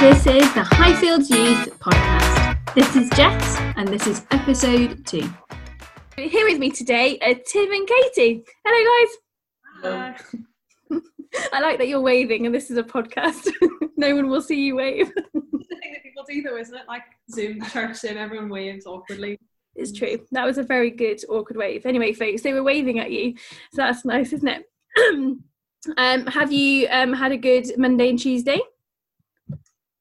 This is the Highfield Youth Podcast. This is Jess, and this is episode two. Here with me today are Tim and Katie. Hello, guys. I like that you're waving, and this is a podcast. no one will see you wave. the thing that people do though, isn't it? Like Zoom, church Zoom, everyone waves awkwardly. It's true. That was a very good awkward wave. Anyway, folks, they were waving at you, so that's nice, isn't it? um, have you um, had a good Monday and Tuesday?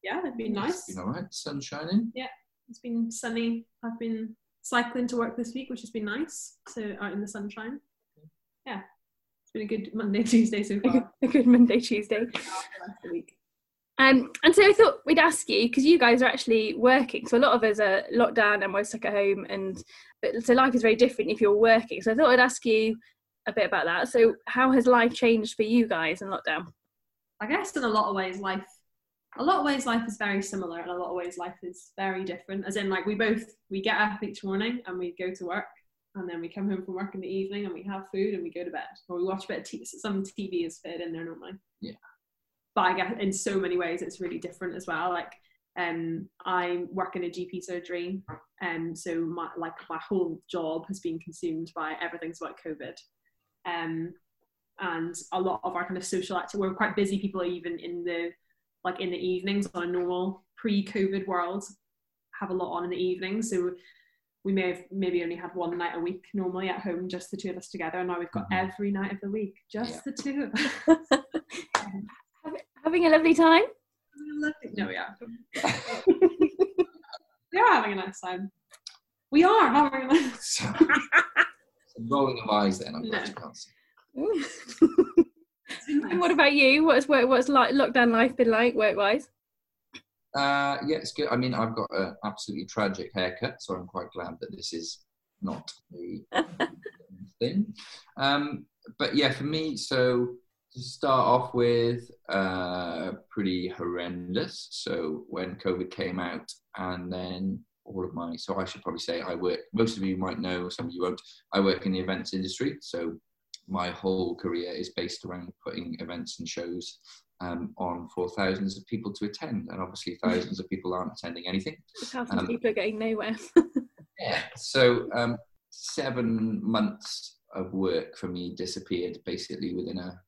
Yeah, it'd been nice. It's been all right. Sun shining. Yeah, it's been sunny. I've been cycling to work this week, which has been nice. So out in the sunshine. Yeah, it's been a good Monday, Tuesday so far. a good Monday, Tuesday. the rest of the week. Um, and so I thought we'd ask you because you guys are actually working. So a lot of us are locked down and we're stuck at home, and but, so life is very different if you're working. So I thought I'd ask you a bit about that. So how has life changed for you guys in lockdown? I guess in a lot of ways, life, a lot of ways, life is very similar, and a lot of ways, life is very different. As in, like we both we get up each morning and we go to work, and then we come home from work in the evening and we have food and we go to bed, or we watch a bit of TV. Some TV is fit in there normally. Yeah. But I guess in so many ways, it's really different as well. Like, um, I work in a GP surgery, and so my like my whole job has been consumed by everything's about COVID. Um, and a lot of our kind of social activity, we're quite busy people even in the like in the evenings on a normal pre-COVID world, have a lot on in the evenings. So we may have maybe only had one night a week normally at home, just the two of us together. And now we've got Mhm. every night of the week, just Yeah. the two of us. Having a lovely time. No, yeah. we are having a nice time. We are having a nice So, some rolling of eyes then. I'm glad you can't see. and what about you? What's work, what's like lockdown life been like work wise? Uh, yeah, it's good. I mean, I've got an absolutely tragic haircut, so I'm quite glad that this is not a thing. Um, but yeah, for me, so to start off with, uh, pretty horrendous. So when COVID came out, and then all of my, so I should probably say I work. Most of you might know, some of you won't. I work in the events industry, so my whole career is based around putting events and shows um, on for thousands of people to attend, and obviously thousands of people aren't attending anything. Thousands Um, of people are getting nowhere. Yeah. So um, seven months of work for me disappeared basically within a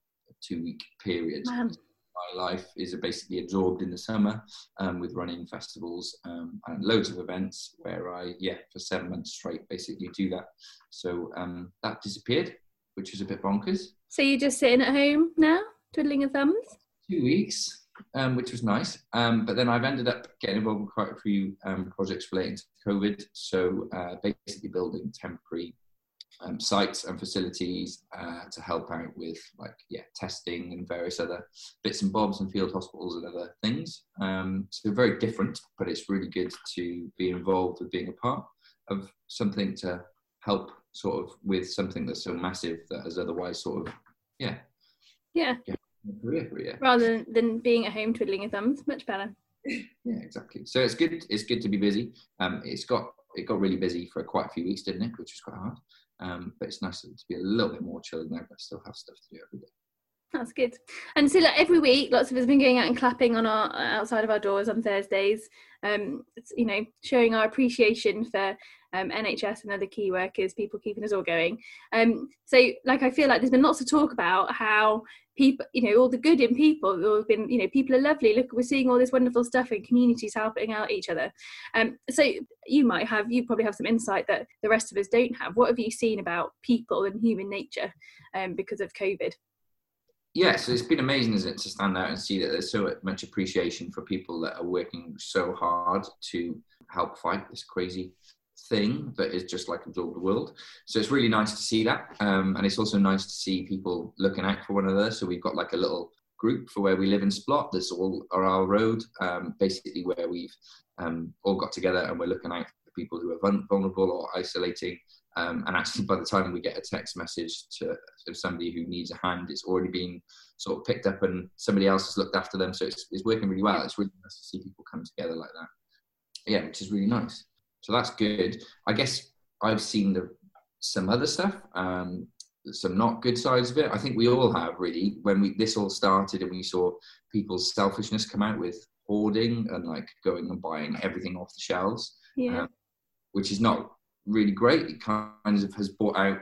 two-week period. Man. My life is basically absorbed in the summer um, with running festivals um, and loads of events where I, yeah, for seven months straight basically do that. So um, that disappeared, which was a bit bonkers. so you're just sitting at home now, twiddling your thumbs? two weeks, um, which was nice. Um, but then I've ended up getting involved in quite a few um, projects relating to COVID. So uh, basically building temporary um, sites and facilities uh, to help out with like yeah testing and various other bits and bobs and field hospitals and other things. Um, so very different, but it's really good to be involved with being a part of something to help sort of with something that's so massive that has otherwise sort of yeah Yeah. career career. Rather than, than being at home twiddling your thumbs. Much better. Yeah, exactly. So it's good. It's good to be busy. Um, it's got it got really busy for quite a few weeks, didn't it? Which was quite hard. Um, but it's nice to be a little bit more chilled now, but still have stuff to do every day. That's good. And so, like every week, lots of us have been going out and clapping on our outside of our doors on Thursdays. Um, you know, showing our appreciation for um, NHS and other key workers, people keeping us all going. Um, so, like, I feel like there's been lots of talk about how people, you know, all the good in people who have been, you know, people are lovely. Look, we're seeing all this wonderful stuff in communities helping out each other. Um, so, you might have, you probably have some insight that the rest of us don't have. What have you seen about people and human nature um, because of COVID? Yeah, so it's been amazing, isn't it, to stand out and see that there's so much appreciation for people that are working so hard to help fight this crazy thing that is just like absorbed the world. So it's really nice to see that, um, and it's also nice to see people looking out for one another. So we've got like a little group for where we live in Splott. That's all are our road, um, basically where we've um, all got together and we're looking out for people who are vulnerable or isolating. Um, and actually, by the time we get a text message to of somebody who needs a hand, it's already been sort of picked up and somebody else has looked after them. So it's, it's working really well. It's really nice to see people come together like that. Yeah, which is really nice. So that's good. I guess I've seen the, some other stuff, um, some not good sides of it. I think we all have really. When we this all started and we saw people's selfishness come out with hoarding and like going and buying everything off the shelves, Yeah. um, which is not really great. It kind of has brought out,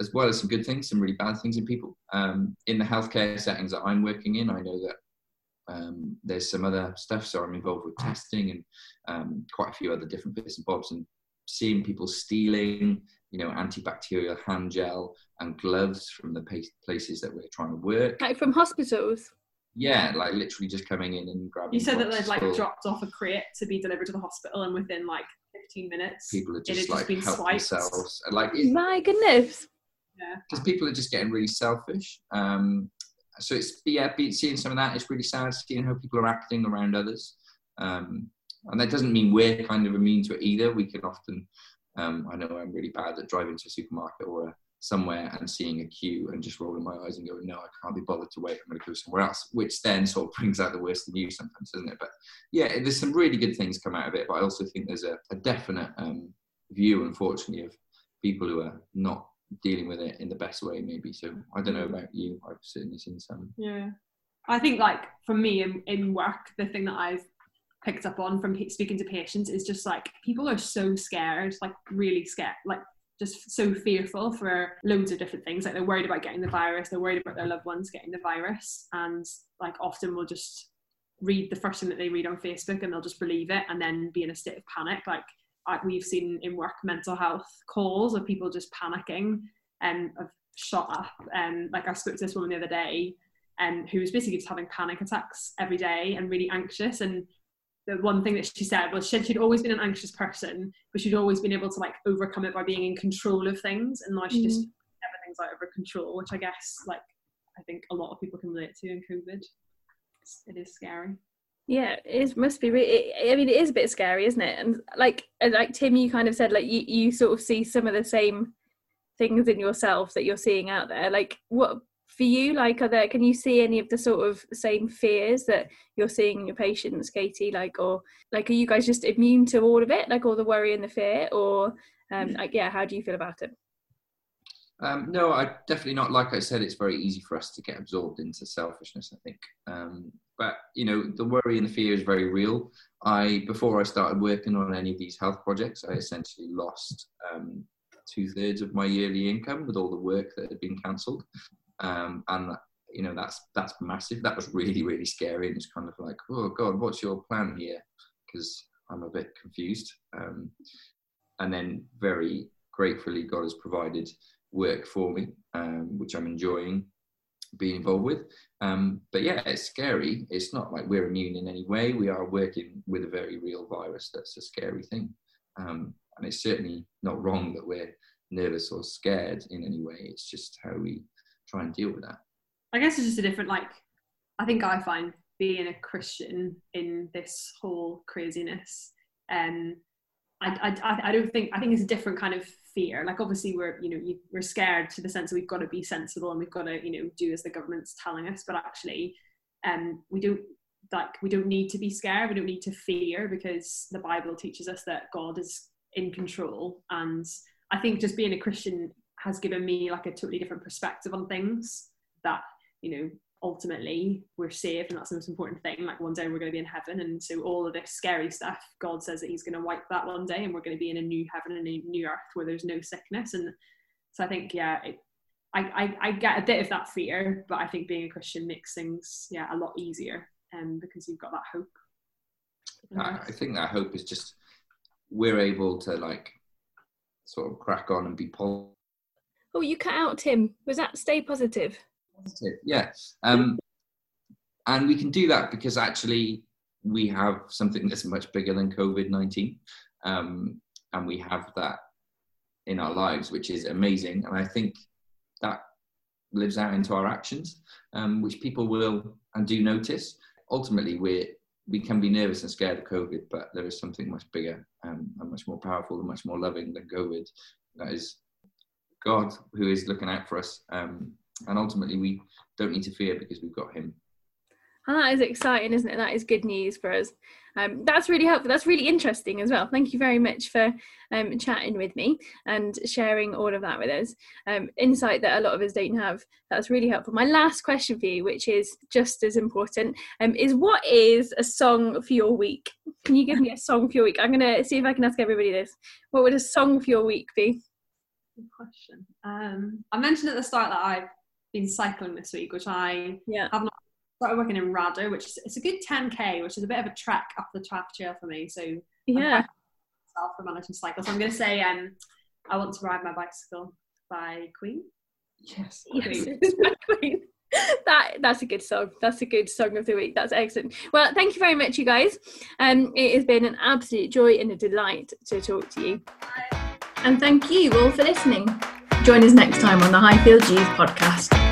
as well as some good things, some really bad things in people. Um, in the healthcare settings that I'm working in, I know that um, there's some other stuff. So I'm involved with testing and um, quite a few other different bits and bobs, and seeing people stealing, you know, antibacterial hand gel and gloves from the places that we're trying to work. Like from hospitals. Yeah, like literally just coming in and grabbing. You said that they'd like dropped off a crate to be delivered to the hospital, and within like 15 minutes, people are just just like been help swiped. themselves, and like My goodness. Yeah. because people are just getting really selfish. Um, so it's yeah, be, seeing some of that is really sad. Seeing how people are acting around others, um, and that doesn't mean we're kind of immune to it either. We can often, um, I know I'm really bad at driving to a supermarket or a, somewhere and seeing a queue and just rolling my eyes and going, no, I can't be bothered to wait. I'm going to go somewhere else, which then sort of brings out the worst in you sometimes, doesn't it? But yeah, there's some really good things come out of it. But I also think there's a, a definite um, view, unfortunately, of people who are not dealing with it in the best way, maybe. So I don't know about you. I've certainly seen some. Yeah. I think like for me in, in work, the thing that I've picked up on from speaking to patients is just like people are so scared, like really scared, like just so fearful for loads of different things. Like they're worried about getting the virus, they're worried about their loved ones getting the virus, and like often will just read the first thing that they read on Facebook and they'll just believe it and then be in a state of panic. Like we've seen in work mental health calls of people just panicking and have shot up. And like I spoke to this woman the other day um, who was basically just having panic attacks every day and really anxious. And the one thing that she said was she, she'd always been an anxious person, but she'd always been able to like overcome it by being in control of things. And now she just mm. everything's out of her control, which I guess like I think a lot of people can relate to in COVID. It's, it is scary. Yeah, it must be. Really, I mean, it is a bit scary, isn't it? And like, and like Tim, you kind of said, like you, you sort of see some of the same things in yourself that you're seeing out there. Like, what for you? Like, are there? Can you see any of the sort of same fears that you're seeing in your patients, Katie? Like, or like, are you guys just immune to all of it, like all the worry and the fear, or um, like, yeah, how do you feel about it? Um, no, I definitely not. Like I said, it's very easy for us to get absorbed into selfishness. I think, um, but you know, the worry and the fear is very real. I before I started working on any of these health projects, I essentially lost um, two thirds of my yearly income with all the work that had been cancelled, um, and you know that's that's massive. That was really really scary, and it's kind of like, oh god, what's your plan here? Because I'm a bit confused. Um, and then very gratefully, God has provided work for me, um, which I'm enjoying being involved with. Um, but yeah, it's scary. It's not like we're immune in any way. We are working with a very real virus that's a scary thing. Um, and it's certainly not wrong that we're nervous or scared in any way. It's just how we try and deal with that. I guess it's just a different like I think I find being a Christian in this whole craziness. Um I, I, I don't think I think it's a different kind of fear. Like obviously we're you know you, we're scared to the sense that we've got to be sensible and we've got to you know do as the government's telling us, but actually, um we don't like we don't need to be scared. We don't need to fear because the Bible teaches us that God is in control. And I think just being a Christian has given me like a totally different perspective on things. That you know ultimately we're saved and that's the most important thing like one day we're going to be in heaven and so all of this scary stuff god says that he's going to wipe that one day and we're going to be in a new heaven and a new earth where there's no sickness and so i think yeah it, I, I i get a bit of that fear but i think being a christian makes things yeah a lot easier um, because you've got that hope I, I think that hope is just we're able to like sort of crack on and be positive. Oh, you cut out, Tim. Was that stay positive? positive. Yeah. Um, and we can do that because actually we have something that's much bigger than COVID 19. Um, and we have that in our lives, which is amazing. And I think that lives out into our actions, um, which people will and do notice. Ultimately, we're, we can be nervous and scared of COVID, but there is something much bigger um, and much more powerful and much more loving than COVID. That is God who is looking out for us. Um, and ultimately we don't need to fear because we've got him And that is exciting, isn't it? That is good news for us. Um, that's really helpful. That's really interesting as well. Thank you very much for um, chatting with me and sharing all of that with us. Um, insight that a lot of us don't have. That's really helpful. My last question for you, which is just as important, um, is what is a song for your week? Can you give me a song for your week? I'm going to see if I can ask everybody this. What would a song for your week be? Good question. Um, I mentioned at the start that I've been cycling this week, which I yeah. have not started working in Radyr, which is it's a good 10k, which is a bit of a trek up the Taff Trail for me. So yeah, self for managing cycle. So I'm going to say um, I want to ride my bicycle by Queen. Yes. Yes, Queen. that that's a good song. That's a good song of the week. That's excellent. Well, thank you very much, you guys. Um, it has been an absolute joy and a delight to talk to you. And thank you all for listening. Join us next time on the Highfield Youth podcast.